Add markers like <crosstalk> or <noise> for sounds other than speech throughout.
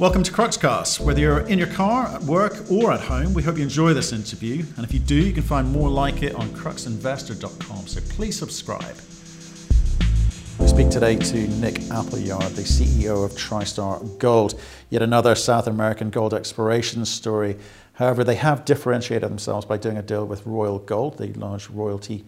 Welcome to Cruxcast. Whether you're in your car, at work, or at home, we hope you enjoy this interview. And if you do, you can find more like it on cruxinvestor.com. So please subscribe. We speak today to Nick Appleyard, the CEO of TriStar Gold. Yet another South American gold exploration story. However, they have differentiated themselves by doing a deal with Royal Gold, the large royalty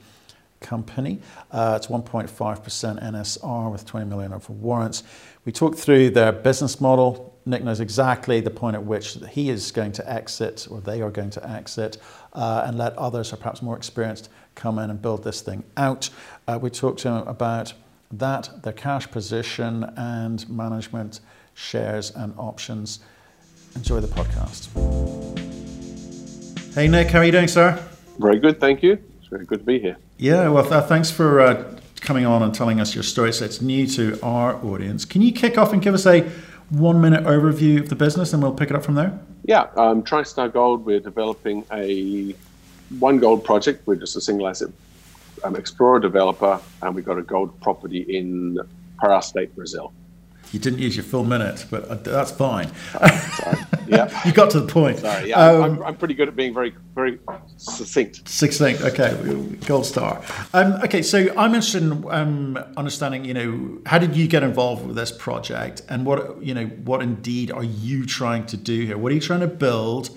company. Uh, it's 1.5% NSR with 20 million of warrants. We talked through their business model, Nick knows exactly the point at which he is going to exit, or they are going to exit, uh, and let others, or perhaps more experienced, come in and build this thing out. Uh, we talked to him about that, their cash position, and management shares and options. Enjoy the podcast. Hey, Nick, how are you doing, sir? Very good, thank you. It's very good to be here. Yeah, well, th- thanks for uh, coming on and telling us your story. So it's new to our audience. Can you kick off and give us a one minute overview of the business and we'll pick it up from there? Yeah, um, TriStar Gold, we're developing a one gold project. We're just a single asset um, explorer developer, and we've got a gold property in Pará State, Brazil. You didn't use your full minute, but uh, that's fine. Yeah. <laughs> you got to the point. Sorry. Yeah, um, I'm, I'm, pretty good at being very, very succinct. Succinct. Okay. Gold star. Um, okay. So I'm interested in um, understanding. You know, how did you get involved with this project, and what you know, what indeed are you trying to do here? What are you trying to build?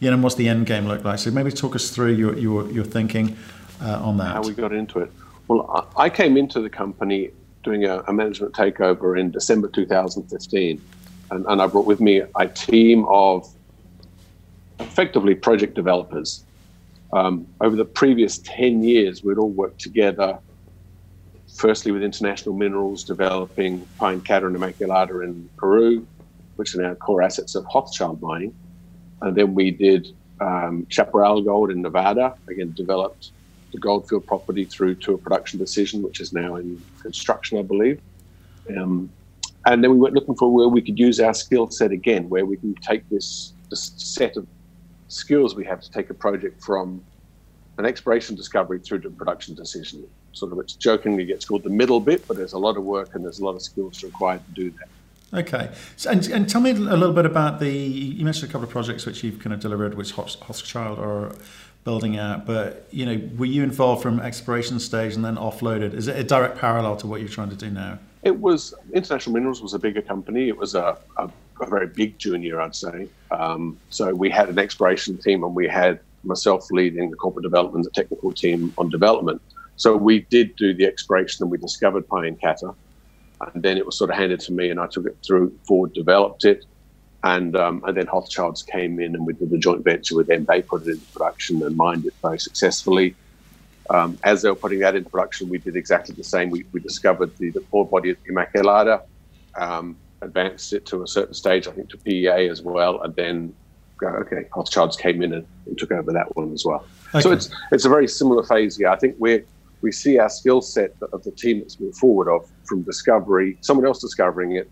You know, and what's the end game look like? So maybe talk us through your your, your thinking uh, on that. How we got into it. Well, I came into the company doing a, a management takeover in December 2015. And, and I brought with me a team of effectively project developers. Um, over the previous 10 years, we'd all worked together, firstly with International Minerals, developing Pallancata and Inmaculada in Peru, which are now core assets of Hochschild Mining. And then we did um, Chaparral Gold in Nevada, again, developed the Goldfield property through to a production decision, which is now in construction, I believe. Um, and then we went looking for where we could use our skill set again, where we can take this, this set of skills we have to take a project from an exploration discovery through to production decision. Sort of, it's jokingly gets called the middle bit, but there's a lot of work and there's a lot of skills required to do that. Okay, so, and, and tell me a little bit about the. You mentioned a couple of projects which you've kind of delivered, which Hochschild or building out. But you know, were you involved from exploration stage and then offloaded? Is it a direct parallel to what you're trying to do now? It was International Minerals was a bigger company. It was a, a, a very big junior, I'd say. Um, so we had an exploration team, and we had myself leading the corporate development, the technical team on development. So we did do the exploration, and we discovered Pallancata, and then it was sort of handed to me, and I took it through forward, developed it, and um, and then Hochschilds came in and we did a joint venture with them. They put it into production and mined it very successfully. Um, as they were putting that into production, we did exactly the same. We, we discovered the, the ore body at Inmaculada, um, advanced it to a certain stage, I think to PEA as well, and then uh, okay, Hochschilds came in and, and, took over that one as well. Okay. So it's it's a very similar phase here. I think we we see our skill set of the team that's moved forward of from discovery, someone else discovering it,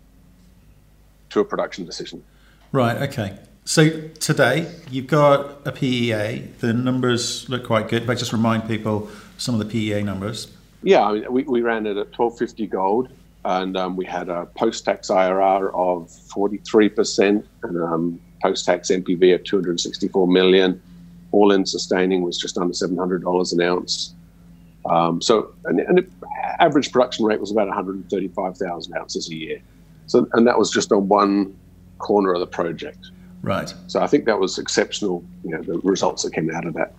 to a production decision. Right. Okay. So today you've got a PEA. The numbers look quite good. But just remind people some of the PEA numbers. Yeah, I mean, we, we ran it at twelve fifty gold, and um, we had a post tax IRR of forty three percent, and um, post tax NPV of two hundred sixty four million. All in sustaining was just under seven hundred dollars an ounce. Um, so, and, and average production rate was about one hundred thirty five thousand ounces a year. So, and that was just on one corner of the project. Right. So I think that was exceptional, you know, the results that came out of that.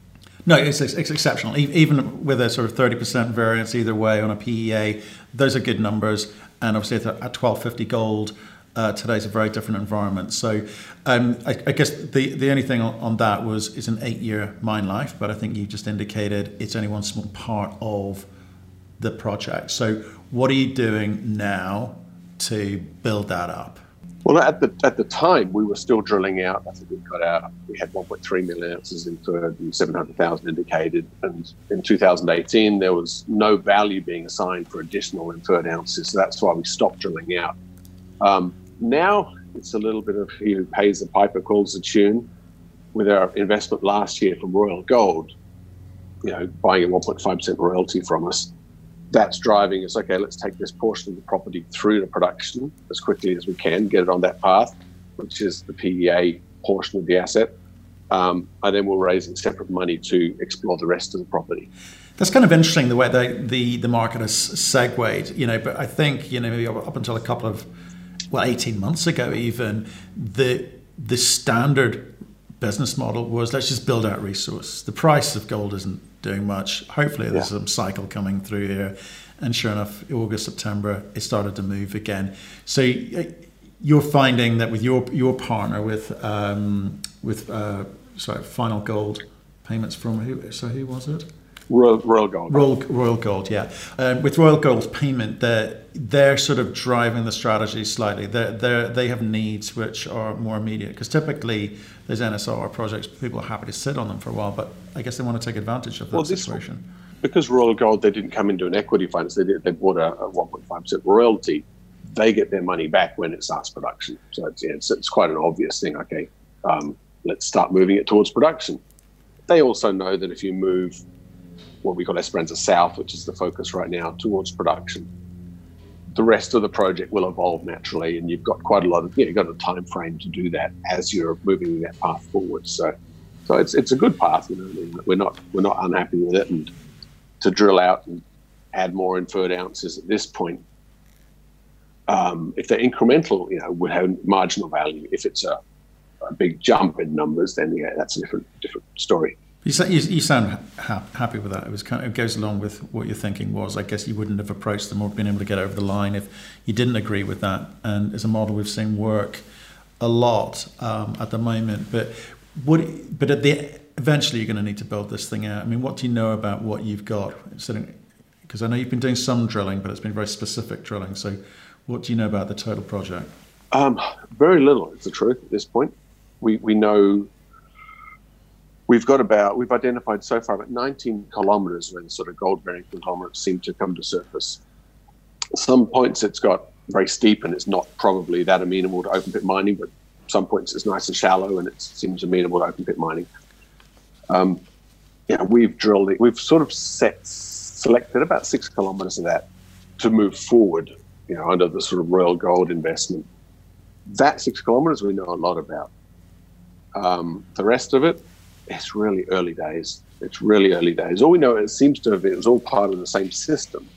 No, it's, it's exceptional. Even with a sort of 30% variance either way on a PEA, those are good numbers. And obviously at 1250 gold, uh, today's a very different environment. So um, I, I, guess the, the only thing on, on that was it's an eight year mine life, but I think you just indicated it's only one small part of the project. So what are you doing now to build that up? Well, at the at the time, we were still drilling out. I think we got out. We had 1.3 million ounces inferred and 700,000 indicated. And in 2018, there was no value being assigned for additional inferred ounces. So that's why we stopped drilling out. Um, now it's a little bit of who pays the piper calls the tune. With our investment last year from Royal Gold, you know, buying a 1.5% royalty from us, that's driving us, okay, let's take this portion of the property through to production as quickly as we can, get it on that path. which is the PEA portion of the asset. Um, and then we're raising separate money to explore the rest of the property. That's kind of interesting the way the, the, the market has segued, you know, but I think, you know, maybe up until a couple of, well, 18 months ago even, the, the standard business model was let's just build out resource. The price of gold isn't doing much. Hopefully there's yeah. some cycle coming through here. And sure enough, August, September, it started to move again. So you're finding that with your your partner, with um, with uh, sorry, Final Gold payments from who? So who was it? Royal, Royal Gold. Royal, Royal Gold, yeah. Um, with Royal Gold's payment, they're, they're sort of driving the strategy slightly. They're, they're, they have needs which are more immediate because typically those NSR projects, people are happy to sit on them for a while, but I guess they want to take advantage of that well, situation. This, because Royal Gold, they didn't come into an equity so they, they bought a, a 1.5% royalty. They get their money back when it starts production. So it's, yeah, it's, it's quite an obvious thing. Okay, um, let's start moving it towards production. They also know that if you move what we call Esperanza South, which is the focus right now, towards production, the rest of the project will evolve naturally, and you've got quite a lot of you know, you've got a time frame to do that as you're moving that path forward. So, so it's it's a good path. You know, we're not we're not unhappy with it, and to drill out and add more inferred ounces at this point, um, if they're incremental, you know, would have marginal value. If it's a, a big jump in numbers, then yeah, that's a different different story. You, you, you sound ha- happy with that. It was kind of, it goes along with what your thinking was. I guess you wouldn't have approached them or been able to get over the line if you didn't agree with that. And it's a model we've seen work a lot um, at the moment. But what? But at the eventually, you're going to need to build this thing out. I mean, what do you know about what you've got? Because I know you've been doing some drilling, but it's been very specific drilling. So, what do you know about the total project? Um, very little. It's the truth at this point. We we know we've got about we've identified so far about 19 kilometres where the sort of gold bearing conglomerates seem to come to surface. Some points it's got very steep and it's not probably that amenable to open pit mining, but some points it's nice and shallow and it seems amenable to open pit mining. Um, yeah, we've drilled it. We've sort of set selected about six kilometres of that to move forward. You know, under the sort of Royal Gold investment. That six kilometres we know a lot about. Um, the rest of it, it's really early days. It's really early days. All we know, it seems to have, it was all part of the same system.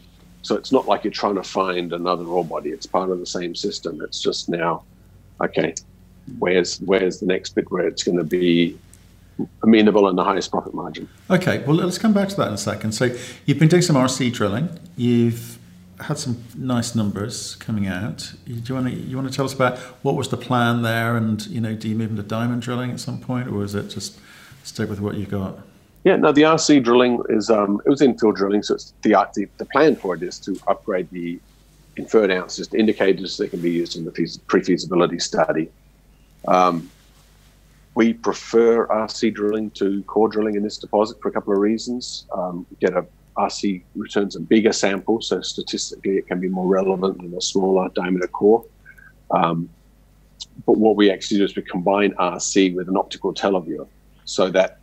So it's not like you're trying to find another ore body. It's part of the same system. It's just now, okay, where's where's the next bit where it's going to be amenable and the highest profit margin? Okay, well let's come back to that in a second. So you've been doing some RC drilling. You've had some nice numbers coming out. Do you want to you want to tell us about what was the plan there, and you know, do you move into diamond drilling at some point, or is it just stick with what you got. Yeah, no, the RC drilling is um, it was infill drilling, so it's the, the the plan for it is to upgrade the inferred ounces to indicators that can be used in the pre-feasibility study. Um, we prefer RC drilling to core drilling in this deposit for a couple of reasons. Um, get a RC returns a bigger sample, so statistically it can be more relevant than a smaller diameter core. Um, but what we actually do is we combine RC with an optical televiewer so that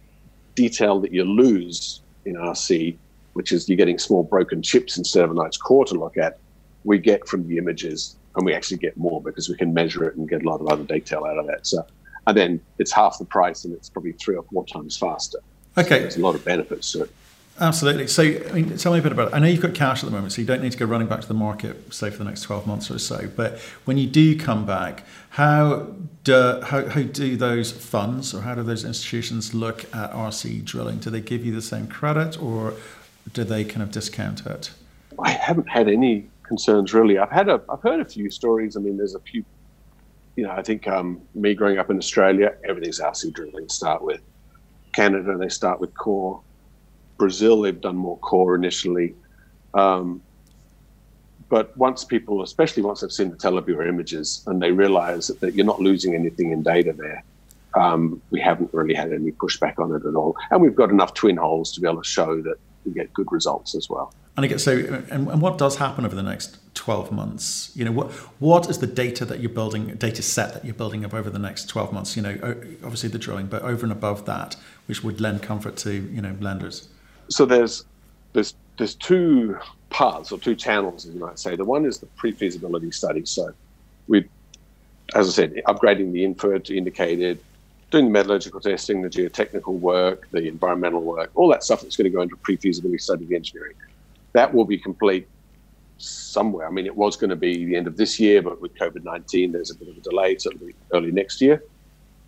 detail that you lose in RC, which is you're getting small broken chips instead of a nice core to look at, we get from the images, and we actually get more because we can measure it and get a lot of other detail out of that. So, and then it's half the price, and it's probably three or four times faster. Okay, so there's a lot of benefits to it. Absolutely. So, I mean, tell me a bit about it. I know you've got cash at the moment, so you don't need to go running back to the market, say, for the next 12 months or so. But when you do come back, how do, how, how do those funds or how do those institutions look at RC drilling? Do they give you the same credit or do they kind of discount it? I haven't had any concerns really. I've had a, I've heard a few stories. I mean, there's a few, you know, I think um, me growing up in Australia, everything's RC drilling start with. Canada, they start with core Brazil, they've done more core initially. Um, but once people, especially once they've seen the televiewer images and they realize that, you're not losing anything in data there, um, we haven't really had any pushback on it at all. And we've got enough twin holes to be able to show that we get good results as well. And again, so, and, and what does happen over the next 12 months? You know, what what is the data that you're building, data set that you're building up over the next 12 months? You know, obviously the drilling, but over and above that, which would lend comfort to, you know, lenders so there's there's there's two paths or two channels, as you might say. The one is the pre-feasibility study. So we as I said, upgrading the inferred to indicated, doing the metallurgical testing, the geotechnical work, the environmental work, all that stuff that's going to go into pre-feasibility study of engineering. That will be complete somewhere. I mean, it was going to be the end of this year, but with COVID 19, there's a bit of a delay, so it'll be early next year.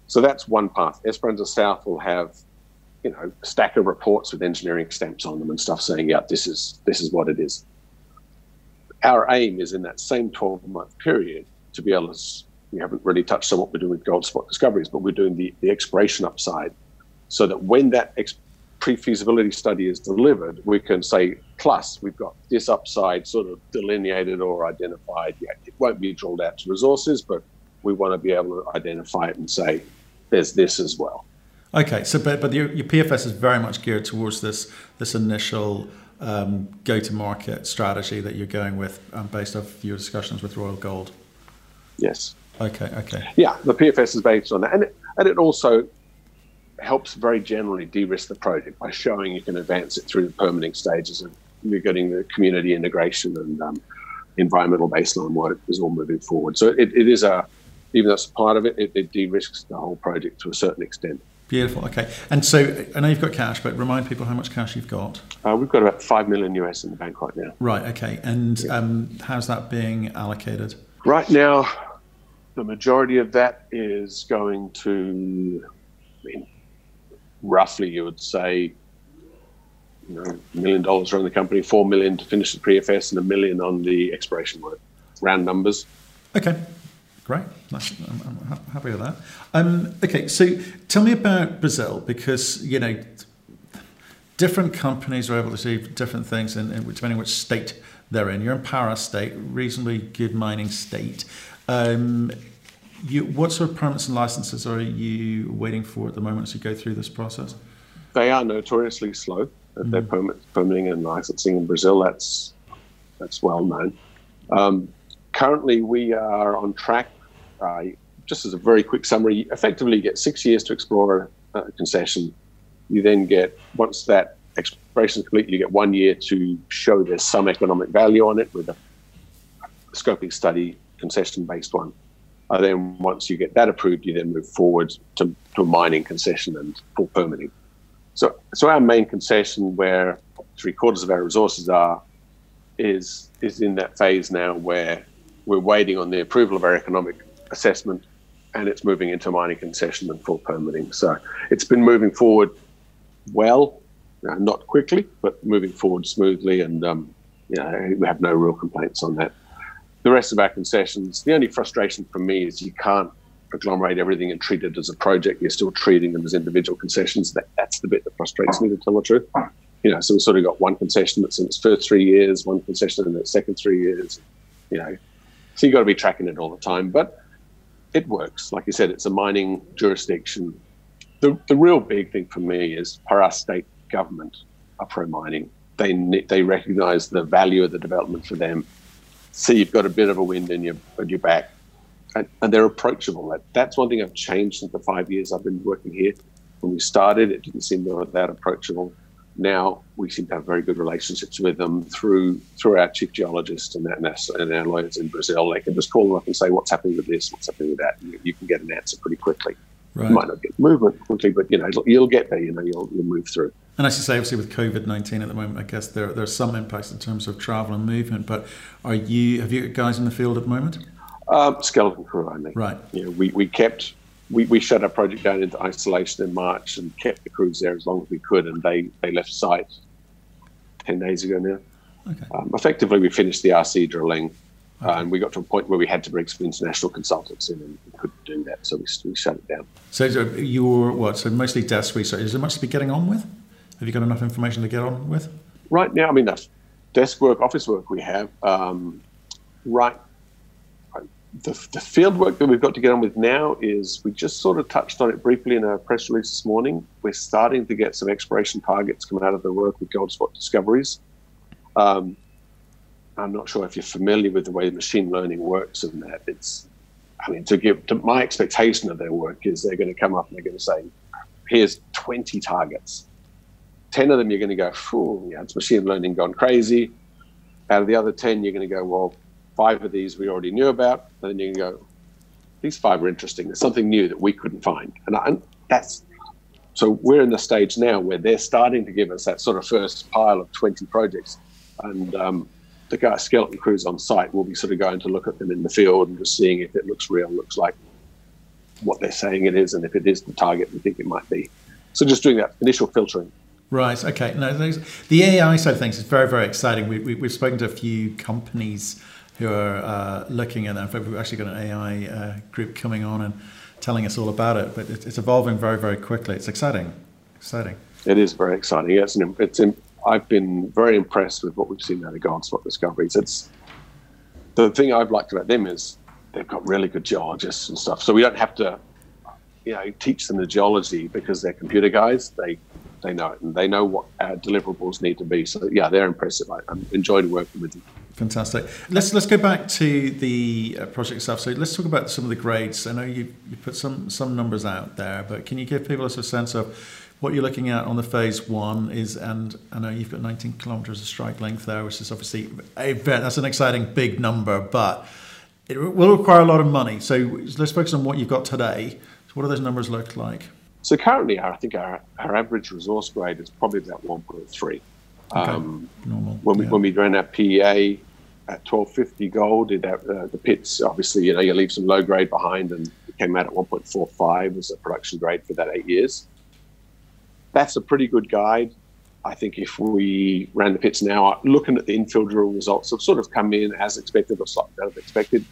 So that's one path. Esperanza South will have, you know, stack of reports with engineering stamps on them and stuff saying, yeah, this is this is what it is. Our aim is in that same 12 month period to be able to we haven't really touched on what we're doing with Goldspot Discoveries, but we're doing the, the exploration upside so that when that ex- pre-feasibility study is delivered, we can say, plus we've got this upside sort of delineated or identified. Yeah, it won't be drilled out to resources, but we want to be able to identify it and say, there's this as well. Okay, so but, but your, your PFS is very much geared towards this this initial um, go-to-market strategy that you're going with um, based off your discussions with Royal Gold. Yes. Okay. Okay. Yeah, the PFS is based on that, and it, and it also helps very generally de-risk the project by showing you can advance it through the permitting stages and you're getting the community integration and um, environmental baseline work is all moving forward. So it, it is a even though it's part of it, it, it de-risks the whole project to a certain extent. Beautiful. Okay. And so I know you've got cash, but remind people how much cash you've got. Uh, we've got about five million US in the bank right now. Right. Okay. And yeah. um, how's that being allocated? Right now, the majority of that is going to, I mean, roughly you would say, you know, a million dollars around the company, four million to finish the pre-FS, and a million on the expiration work. Round numbers. Okay, great. Nice. I'm, I'm happy with that. Um, okay, so tell me about Brazil because you know different companies are able to achieve different things, in, in, depending which state they're in. You're in Pará state, reasonably good mining state. Um, you, what sort of permits and licenses are you waiting for at the moment as you go through this process? They are notoriously slow. Mm. Their permit, permitting and licensing in Brazil, that's that's well known. Um, currently, we are on track. Uh, just as a very quick summary, effectively you get six years to explore a concession. You then get once that exploration is complete, you get one year to show there's some economic value on it with a scoping study, concession-based one. Uh, then once you get that approved, you then move forward to, to a mining concession and full permitting. So, so our main concession, where three quarters of our resources are, is is in that phase now where we're waiting on the approval of our economic assessment, and it's moving into mining concession and full permitting. So it's been moving forward well, uh, not quickly, but moving forward smoothly, and um, you know, we have no real complaints on that the rest of our concessions, the only frustration for me is you can't agglomerate everything and treat it as a project. You're still treating them as individual concessions. That, that's the bit that frustrates me, to tell the truth. You know, so we've sort of got one concession that's in its first three years, one concession in its second three years. You know, so you've got to be tracking it all the time. But it works. Like you said, it's a mining jurisdiction. The, the real big thing for me is Pará state government are pro mining. They, they recognize the value of the development for them see you've got a bit of a wind in your in your back, and, and they're approachable. That that's one thing I've changed since the five years I've been working here. When we started, it didn't seem that approachable. Now we seem to have very good relationships with them through through our chief geologist and, and, our, and our lawyers in Brazil. They can just call them up and say, "What's happening with this? What's happening with that?" And you, you can get an answer pretty quickly. Right. You might not get movement quickly, but you know you'll get there. You know you'll, you'll move through. And as you say, obviously with COVID nineteen at the moment, I guess there there's some impacts in terms of travel and movement. But are you have you guys in the field at the moment? Um, skeleton crew only. Right. Yeah, we, we kept we, we shut our project down into isolation in March and kept the crews there as long as we could, and they they left site ten days ago now. Okay. Um, effectively, we finished the RC drilling. Okay. Uh, and we got to a point where we had to bring some international consultants in, and we couldn't do that, so we, we shut it down. So you're what? So mostly desk research. Is there much to be getting on with? Have you got enough information to get on with? Right now, I mean, that's desk work, office work we have. Um, right, the, the field work that we've got to get on with now is we just sort of touched on it briefly in our press release this morning. We're starting to get some exploration targets coming out of the work with Goldspot Discoveries. Um, I'm not sure if you're familiar with the way machine learning works and that. It's, I mean, to give to my expectation of their work is they're going to come up and they're going to say, here's 20 targets. 10 of them you're going to go, yeah, it's machine learning gone crazy. Out of the other 10, you're going to go, well, five of these we already knew about. And then you can go, these five are interesting. There's something new that we couldn't find, and, I, and that's so we're in the stage now where they're starting to give us that sort of first pile of 20 projects, and um, the guy skeleton crews on site will be sort of going to look at them in the field and just seeing if it looks real, looks like what they're saying it is, and if it is the target we think it might be. So just doing that initial filtering. Right. Okay. No, the AI side of things is very, very exciting. We, we, have spoken to a few companies who are uh, looking at that. In fact, we've actually got an AI uh, group coming on and telling us all about it. But it's, evolving very, very quickly. It's exciting. Exciting. It is very exciting. Yes, and it's. I've been very impressed with what we've seen out of Goldspot Discoveries. It's the thing I've liked about them is they've got really good geologists and stuff. So we don't have to, you know, teach them the geology because they're computer guys. They they know it and they know what our deliverables need to be. So yeah, they're impressive. I, am enjoying working with them. Fantastic. Let's let's go back to the uh, project itself. So let's talk about some of the grades. I know you you put some some numbers out there, but can you give people a sense of what you're looking at on the phase one is, and I know you've got 19 kilometers of strike length there, which is obviously a that's an exciting big number, but it will require a lot of money. So let's focus on what you've got today. So what do those numbers look like? So currently, our, I think our, our average resource grade is probably about 1.3. Okay. Um, Normal. When we yeah. when we ran our PEA at 1250 gold, did that, uh, the pits obviously you know you leave some low grade behind, and it came out at 1.45 as a production grade for that eight years. That's a pretty good guide. I think if we ran the pits now, looking at the infill drill results have sort of come in as expected or slightly better than expected.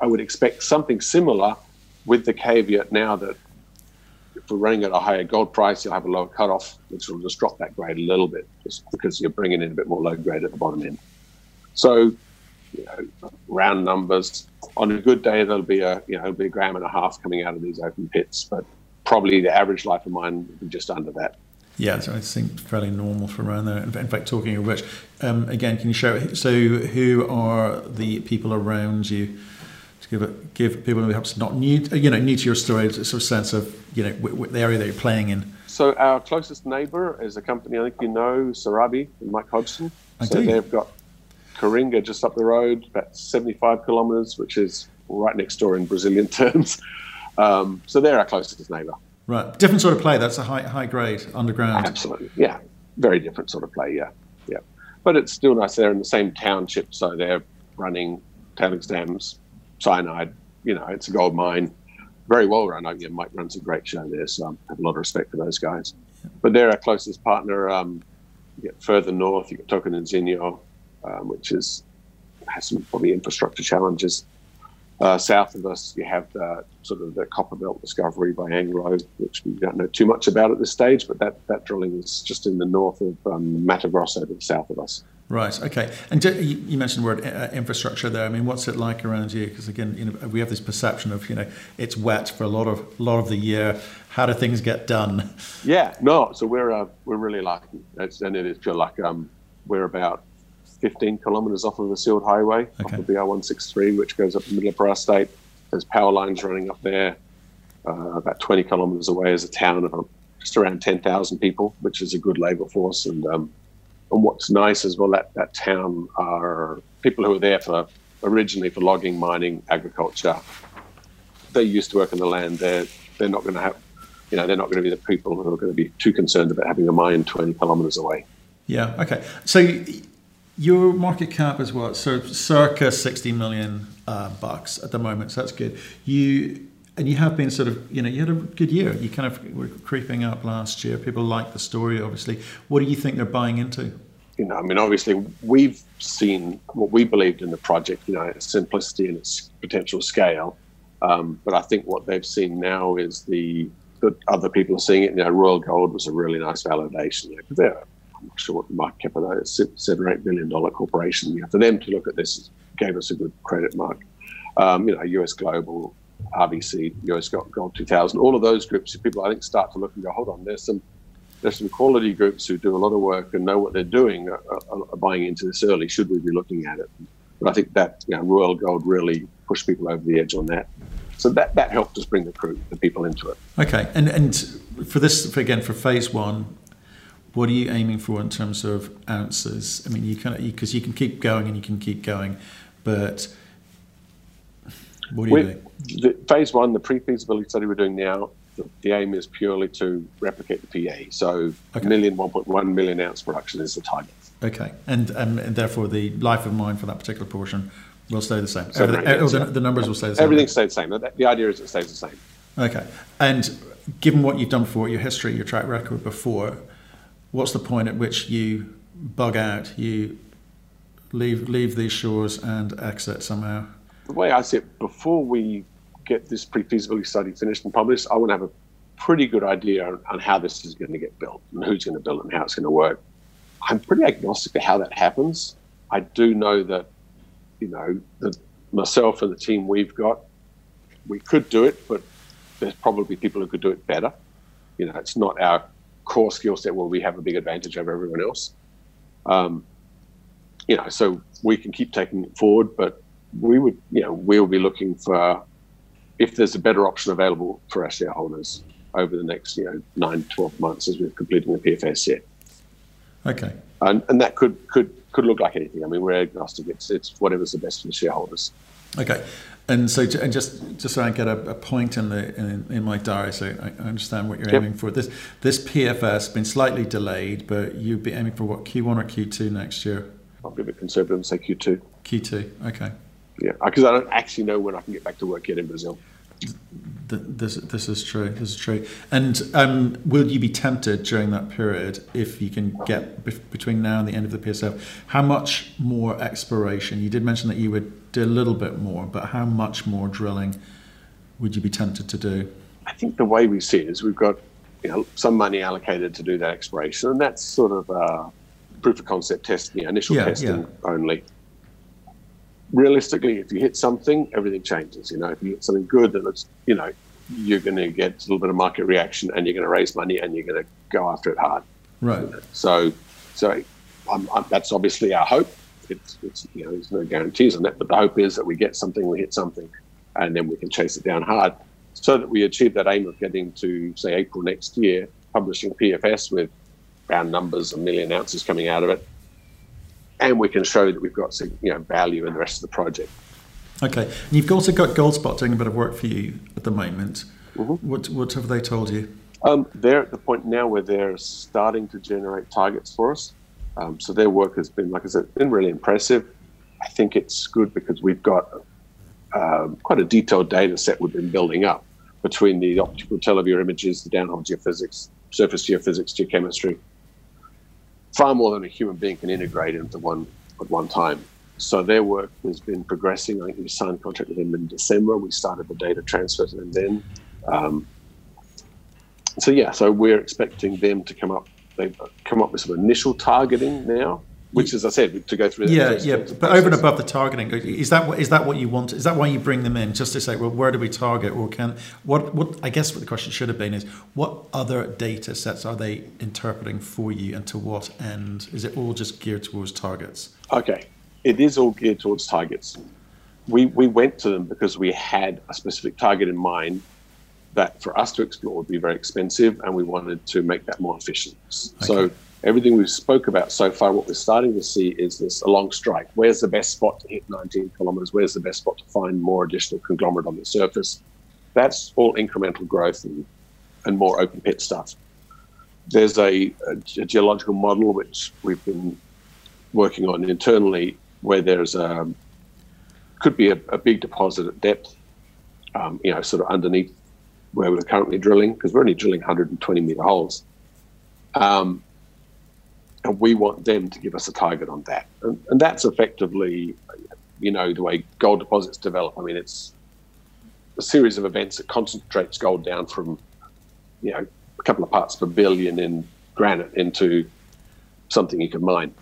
I would expect something similar with the caveat now that if we're running at a higher gold price, you'll have a lower cutoff, which will just drop that grade a little bit, just because you're bringing in a bit more low grade at the bottom end. So, you know, round numbers. On a good day, there'll be a you know be a gram and a half coming out of these open pits, but probably the average life of mine would be just under that. Yeah, so I think fairly normal for around there. In fact, talking of which, um, again, can you share? So, who are the people around you? Give it, give people who perhaps not new, you know, new to your story, a sort of sense of you know w- w- the area that you're playing in. So our closest neighbour is a company I think you know, Serabi and Mike Hodgson. I so do. they've got Coringa just up the road, about 75 kilometres, which is right next door in Brazilian <laughs> terms. Um, so they're our closest neighbour. Right, different sort of play. That's a high high grade underground. Absolutely, yeah, very different sort of play. Yeah, yeah, but it's still nice. They're in the same township, so they're running tailings dams cyanide. You know, it's a gold mine, very well run. I, know, Mike runs a great show there, so I have a lot of respect for those guys. But they're our closest partner. Um, further north, you've got get Tocantinzinho, um, which is has some probably infrastructure challenges. Uh, south of us, you have the, sort of the Copperbelt discovery by Anglo, which we don't know too much about at this stage, but that, that drilling is just in the north of um, Mato Grosso to the south of us. Right. Okay. And you mentioned the word uh, infrastructure there. I mean, what's it like around here? Because again, you know, we have this perception of you know it's wet for a lot of lot of the year. How do things get done? Yeah. No. So we're uh, we're really lucky. It's, and it is feel like um, we're about 15 kilometres off of the sealed highway, okay. off of the R163, which goes up the middle of Pará State. There's power lines running up there. Uh, about 20 kilometres away is a town of just around 10,000 people, which is a good labour force. And um, and what's nice as well that that town are people who are there for originally for logging, mining, agriculture. They used to work on the land. They're they're not going to have, you know, they're not going to be the people who are going to be too concerned about having a mine 20 kilometres away. Yeah. Okay. So your market cap is what? So circa 60 million uh, bucks at the moment. So that's good. You and you have been sort of, you know, you had a good year. You kind of were creeping up last year. People like the story, obviously. What do you think they're buying into? You know, I mean, obviously, we've seen what we believed in the project, you know, its simplicity and its potential scale. Um, but I think what they've seen now is the that other people are seeing it. You know, Royal Gold was a really nice validation. You know, they're, I'm not sure what the market cap of seven or eight billion dollar corporation. For them to look at this gave us a good credit mark. Um, you know, US Global, RBC, US Gold 2000, all of those groups, people I think start to look and go, hold on, there's some there's some quality groups who do a lot of work and know what they're doing are, are, are buying into this early. Should we be looking at it? But I think that you know, Royal Gold really pushed people over the edge on that. So that, that helped us bring the crew, the people into it. Okay, and and for this for, again for phase one, what are you aiming for in terms of ounces? I mean, you kind of because you can keep going and you can keep going, but What you we, do? The, phase one, the pre-feasibility study we're doing now, the, the aim is purely to replicate the PEA. So okay. million, 1.1 million ounce production is the target. Okay, and, um, and therefore the life of mine for that particular portion will stay the same. Everything, oh, the, the, numbers will stay the same. Everything stays the same. The, the idea is it stays the same. Okay, and given what you've done before, your history, your track record before, what's the point at which you bug out, you leave leave these shores and exit somehow? The way I see it, before we get this pre-feasibility study finished and published, I want to have a pretty good idea on, on how this is going to get built and who's going to build it and how it's going to work. I'm pretty agnostic to how that happens. I do know that, you know, that myself and the team we've got, we could do it, but there's probably people who could do it better. You know, it's not our core skill set where we have a big advantage over everyone else. Um, you know, so we can keep taking it forward, but we would, you know, we'll be looking for if there's a better option available for our shareholders over the next, you know, nine, 12 months as we're completing the PFS set. Okay. And, and that could, could, could look like anything. I mean, we're agnostic. It's, it's whatever's the best for the shareholders. Okay. And so, and just just so I get a, a point in the in, in, my diary, so I understand what you're yep. aiming for. This this PFS been slightly delayed, but you'd be aiming for what Q1 or Q2 next year? I'll be a bit conservative and say Q2. Q2, okay. Yeah, because I don't actually know when I can get back to work yet in Brazil. This this is true. This is true. And um, will you be tempted during that period if you can get between now and the end of the PSF? How much more exploration? You did mention that you would do a little bit more, but how much more drilling would you be tempted to do? I think the way we see it is we've got you know some money allocated to do that exploration, and that's sort of uh, proof of concept testing, initial yeah, testing yeah. only realistically, if you hit something, everything changes. You know, if you hit something good, then it's you know you're going to get a little bit of market reaction, and you're going to raise money, and you're going to go after it hard. Right. So, so I'm, I'm, that's obviously our hope. It's, it's you know there's no guarantees on that, but the hope is that we get something, we hit something, and then we can chase it down hard, so that we achieve that aim of getting to say April next year, publishing PFS with round numbers, a million ounces coming out of it, and we can show that we've got some, you know value in the rest of the project. Okay, and you've also got Goldspot doing a bit of work for you at the moment. Mm-hmm. What what have they told you? Um, they're at the point now where they're starting to generate targets for us. Um, so their work has been, like I said, been really impressive. I think it's good because we've got uh, quite a detailed data set we've been building up between the optical teleview images, the downhole geophysics, surface geophysics, geochemistry, far more than a human being can integrate into one at one time. So their work has been progressing. I think we signed contract with them in December. We started the data transfer them then. Um, so yeah, so we're expecting them to come up. They've come up with some initial targeting now, which, as I said, to go through. Yeah, yeah. But over and above the targeting, is that what, is that what you want? Is that why you bring them in, just to say, well, where do we target, or can what? What I guess what the question should have been is, what other data sets are they interpreting for you, and to what end? Is it all just geared towards targets? Okay, it is all geared towards targets. We we went to them because we had a specific target in mind that for us to explore would be very expensive, and we wanted to make that more efficient. Okay. So everything we've spoke about so far, what we're starting to see is this along strike. Where's the best spot to hit 19 kilometers? Where's the best spot to find more additional conglomerate on the surface? That's all incremental growth and, and more open pit stuff. There's a, a, a geological model which we've been working on internally where there's a, could be a, a big deposit at depth, um, you know, sort of underneath where we're currently drilling, because we're only drilling 120 meter holes. Um, and we want them to give us a target on that. And, and that's effectively, you know, the way gold deposits develop. I mean, it's a series of events that concentrates gold down from, you know, a couple of parts per billion in granite into something you can mine.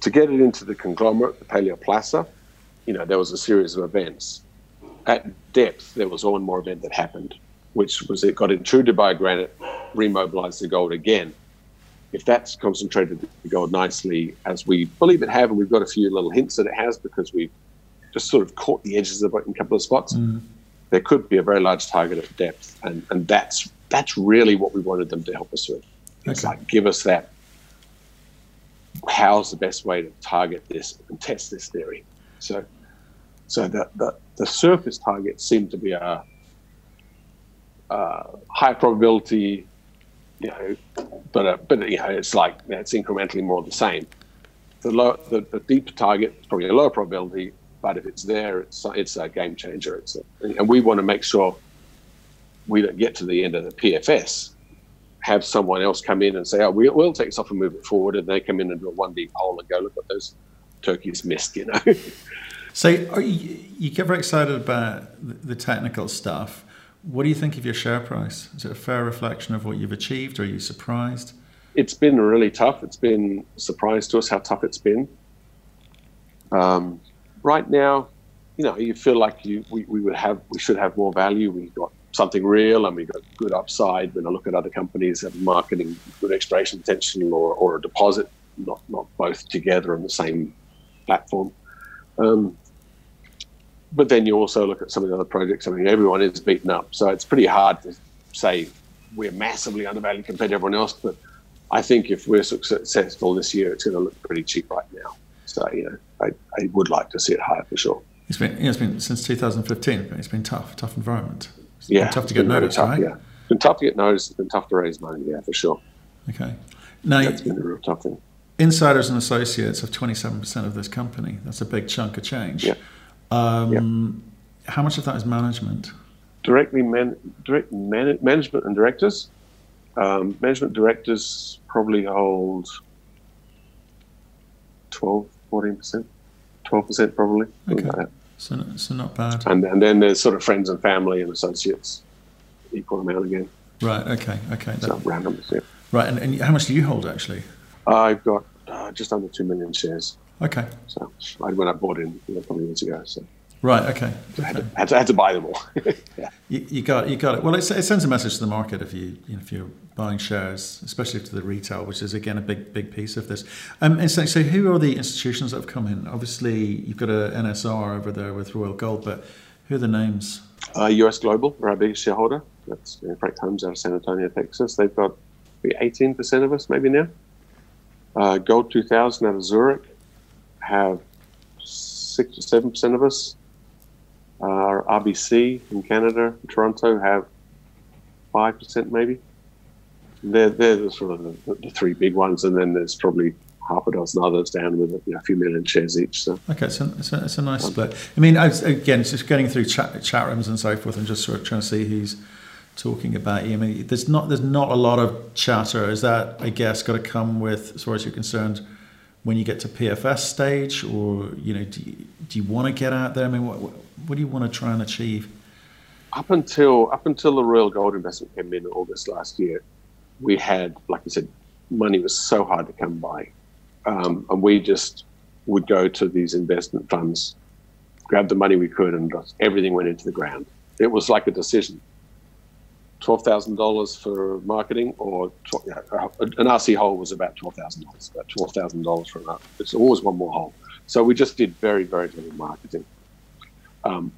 To get it into the conglomerate, the paleoplacer, you know, there was a series of events. At depth, there was one more event that happened, which was it got intruded by granite, remobilized the gold again, if that's concentrated the gold nicely, as we believe it have, and we've got a few little hints that it has because we've just sort of caught the edges of it in a couple of spots, mm. there could be a very large target at depth, and and that's that's really what we wanted them to help us with. It's okay. like give us that. How's the best way to target this and test this theory? So, so the the, the surface targets seem to be a, a high probability, you know, but a, but you know, it's like it's incrementally more the same. The low, the, the deep target is probably a lower probability, but if it's there, it's it's a game changer. It's a, and we want to make sure we don't get to the end of the PFS, have someone else come in and say, "Oh, we'll, we'll take this off and move it forward," and they come in and do a one D poll and go, "Look what those turkeys missed," you know. <laughs> so, you, you get very excited about the technical stuff. What do you think of your share price? Is it a fair reflection of what you've achieved? Or are you surprised? It's been really tough. It's been a surprise to us how tough it's been. Um, right now, you know, you feel like you we, we would have we should have more value. We've got something real and we've got good upside. When I look at other companies are marketing good exploration potential or, or a deposit, not not both together on the same platform. Um, but then you also look at some of the other projects. I mean, everyone is beaten up, so it's pretty hard to say we're massively undervalued compared to everyone else. But I think if we're successful this year, it's going to look pretty cheap right now. So you know, I, I would like to see it higher for sure. It's been you know, it's been since 2015. It's been tough, tough environment. It's yeah, tough to get noticed, tough, right? Yeah, it's been tough to get noticed. It's been tough to raise money. Yeah, for sure. Okay, now that's been a real tough thing. Insiders and associates have 27% of this company. That's a big chunk of change. Yeah. Um, yeah. How much of that is management? Directly, man, direct man, management and directors. Um, management directors probably hold 12, 14%, 12% probably. Okay. Like so, so not bad. And, and then there's sort of friends and family and associates, equal amount again. Right, okay, okay. So that, numbers, yeah. Right, and, and how much do you hold actually? I've got uh, just under 2 million shares. Okay. So I, when I bought in you know, a couple of years ago. So. Right. Okay. I had, to, had, to, had to buy them all. <laughs> yeah. You, you, got you got it. Well, it, it, sends a message to the market if you, you know, if you're buying shares, especially to the retail, which is again a big big piece of this. Um, and so, so who are the institutions that have come in? Obviously, you've got a NSR over there with Royal Gold, but who are the names? Uh, US Global, our biggest shareholder. That's you know, Frank Holmes out of San Antonio, Texas. They've got 18% of us maybe now. Uh, Gold 2000 out of Zurich have six or seven percent of us. Uh, RBC in Canada, Toronto have five percent maybe. They're they're the sort of the, the, three big ones, and then there's probably half a dozen others down with you know, a few million shares each. So okay, so it's a, it's a nice split. I mean, I was, again, just getting through chat, chat rooms and so forth, and just sort of trying to see who's talking about you. I mean, there's not there's not a lot of chatter. Is that I guess got to come with, as far as you're concerned, when you get to PFS stage, or you know, do you, do you want to get out there? I mean, what what do you want to try and achieve? Up until up until the Royal Gold investment came in August last year, we had, like I said, money was so hard to come by, um, and we just would go to these investment funds, grab the money we could, and everything went into the ground. It was like a decision twelve thousand dollars for marketing, or know, an RC hole was about twelve thousand dollars. About twelve thousand dollars for an It's always one more hole. So we just did very very little marketing. Um,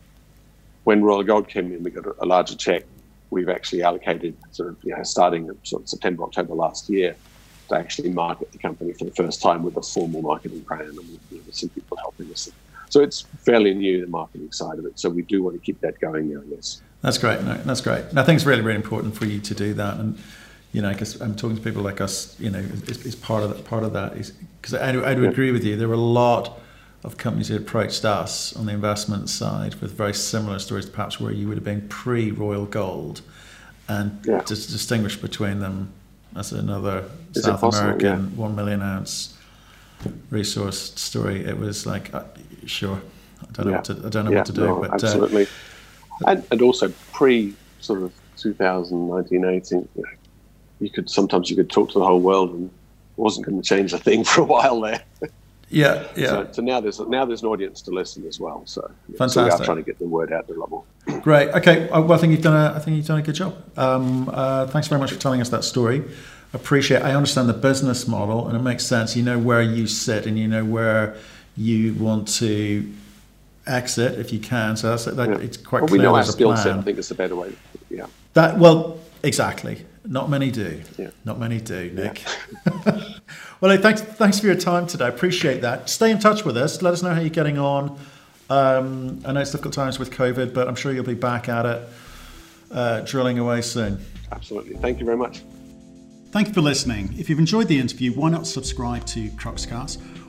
when Royal Gold came in, we got a, a, larger check. We've actually allocated sort of you know starting sort of September October last year to actually market the company for the first time with a formal marketing plan and with, you know, some people helping us. So it's fairly new the marketing side of it. So we do want to keep that going now. Yes. That's great. No, that's great. And I think it's really, really important for you to do that. And you know, because I'm talking to people like us, you know, is, is part of that. Part of that is because I, I do yeah. agree with you. There were a lot of companies who approached us on the investment side with very similar stories, perhaps where you would have been pre Royal Gold, and yeah. to distinguish between them as another is South American yeah. one million ounce resource story. It was like, uh, sure, I don't know what to, I don't know what to do, no, but uh, absolutely. Uh, and, and also pre sort of 2019, 18, you, know, you could sometimes you could talk to the whole world and it wasn't going to change a thing <laughs> for a while there. Yeah, yeah. So, so, now there's now there's an audience to listen as well. So, Fantastic. so we are trying to get the word out there a lot more. Great. Okay. Uh, well, I think you've done a I think you've done a good job. Um, uh, thanks very much for telling us that story. Appreciate. I understand the business model, and it makes sense. You know where you sit, and you know where you want to exit if you can. So that's that, yeah. it's quite well, clear. We know our skill set. I think it's a better way. Yeah. That well, exactly. Not many do. Yeah. Not many do, Nick. Yeah. <laughs> well, hey, thanks thanks for your time today. Appreciate that. Stay in touch with us. Let us know how you're getting on. Um, I know it's difficult times with COVID, but I'm sure you'll be back at it, uh, drilling away soon. Absolutely. Thank you very much. Thank you for listening. If you've enjoyed the interview, why not subscribe to Cruxcast